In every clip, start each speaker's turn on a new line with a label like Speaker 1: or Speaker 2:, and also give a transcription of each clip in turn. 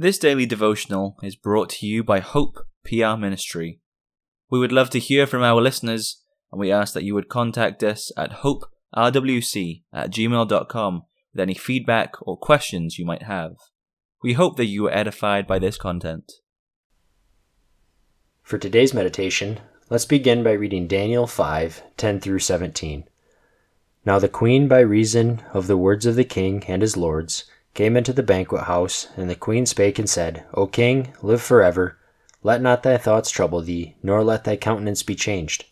Speaker 1: This daily devotional is brought to you by Hope PR Ministry. We would love to hear from our listeners, and we ask that you would contact us at hoperwc at gmail.com with any feedback or questions you might have. We hope that you were edified by this content.
Speaker 2: For today's meditation, let's begin by reading Daniel 5 10 through 17. Now the queen, by reason of the words of the king and his lords, came into the banquet house, and the queen spake and said, O king, live forever. Let not thy thoughts trouble thee, nor let thy countenance be changed.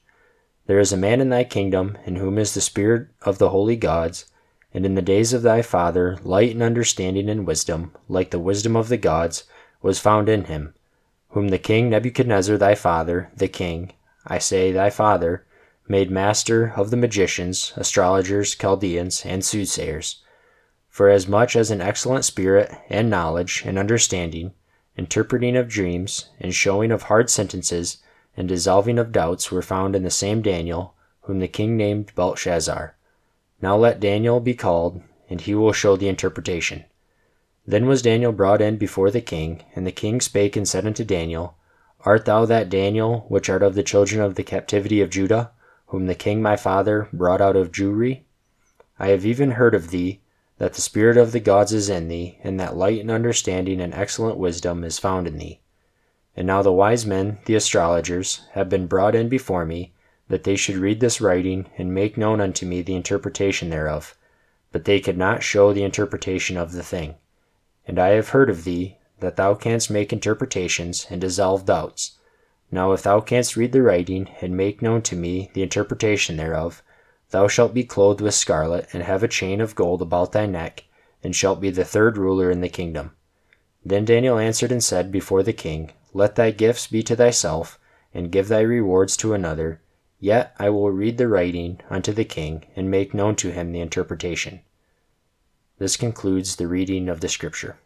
Speaker 2: There is a man in thy kingdom, in whom is the spirit of the holy gods, and in the days of thy father light and understanding and wisdom, like the wisdom of the gods, was found in him, whom the king Nebuchadnezzar thy father, the king, I say thy father, made master of the magicians, astrologers, Chaldeans, and soothsayers for as much as an excellent spirit, and knowledge, and understanding, interpreting of dreams, and showing of hard sentences, and dissolving of doubts were found in the same Daniel, whom the king named Belteshazzar. Now let Daniel be called, and he will show the interpretation. Then was Daniel brought in before the king, and the king spake and said unto Daniel, Art thou that Daniel which art of the children of the captivity of Judah, whom the king my father brought out of Jewry? I have even heard of thee that the Spirit of the gods is in thee, and that light and understanding and excellent wisdom is found in thee. And now the wise men, the astrologers, have been brought in before me, that they should read this writing, and make known unto me the interpretation thereof. But they could not show the interpretation of the thing. And I have heard of thee, that thou canst make interpretations, and dissolve doubts. Now if thou canst read the writing, and make known to me the interpretation thereof, Thou shalt be clothed with scarlet, and have a chain of gold about thy neck, and shalt be the third ruler in the kingdom. Then Daniel answered and said before the king, Let thy gifts be to thyself, and give thy rewards to another. Yet I will read the writing unto the king, and make known to him the interpretation. This concludes the reading of the Scripture.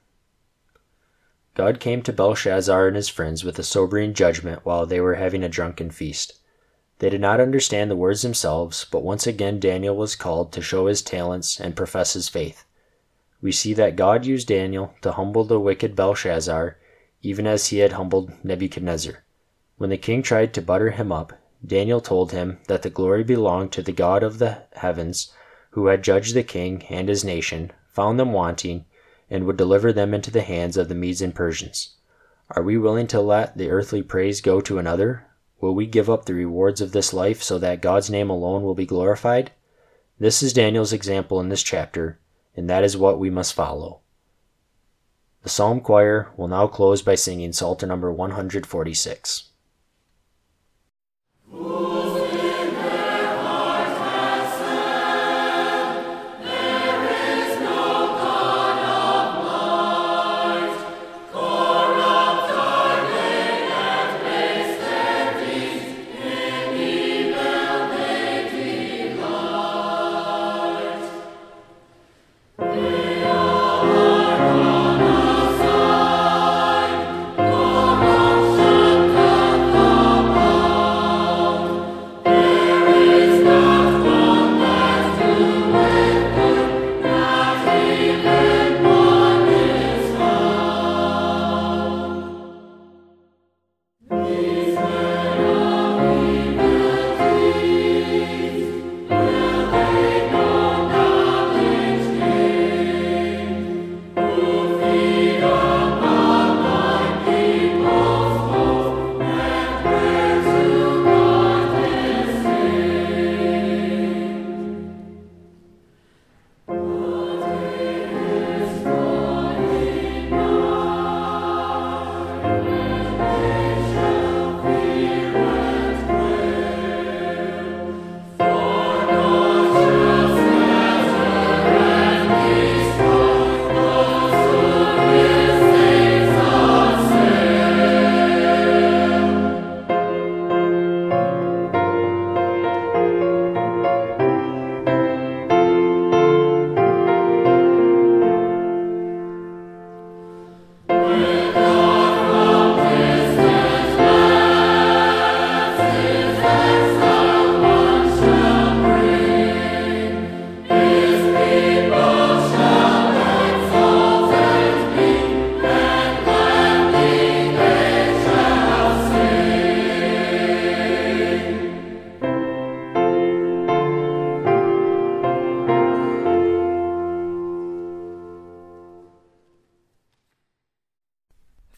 Speaker 2: God came to Belshazzar and his friends with a sobering judgment while they were having a drunken feast. They did not understand the words themselves, but once again Daniel was called to show his talents and profess his faith. We see that God used Daniel to humble the wicked Belshazzar, even as he had humbled Nebuchadnezzar. When the king tried to butter him up, Daniel told him that the glory belonged to the God of the heavens, who had judged the king and his nation, found them wanting, and would deliver them into the hands of the Medes and Persians. Are we willing to let the earthly praise go to another, Will we give up the rewards of this life so that God's name alone will be glorified? This is Daniel's example in this chapter, and that is what we must follow. The Psalm Choir will now close by singing Psalter number 146.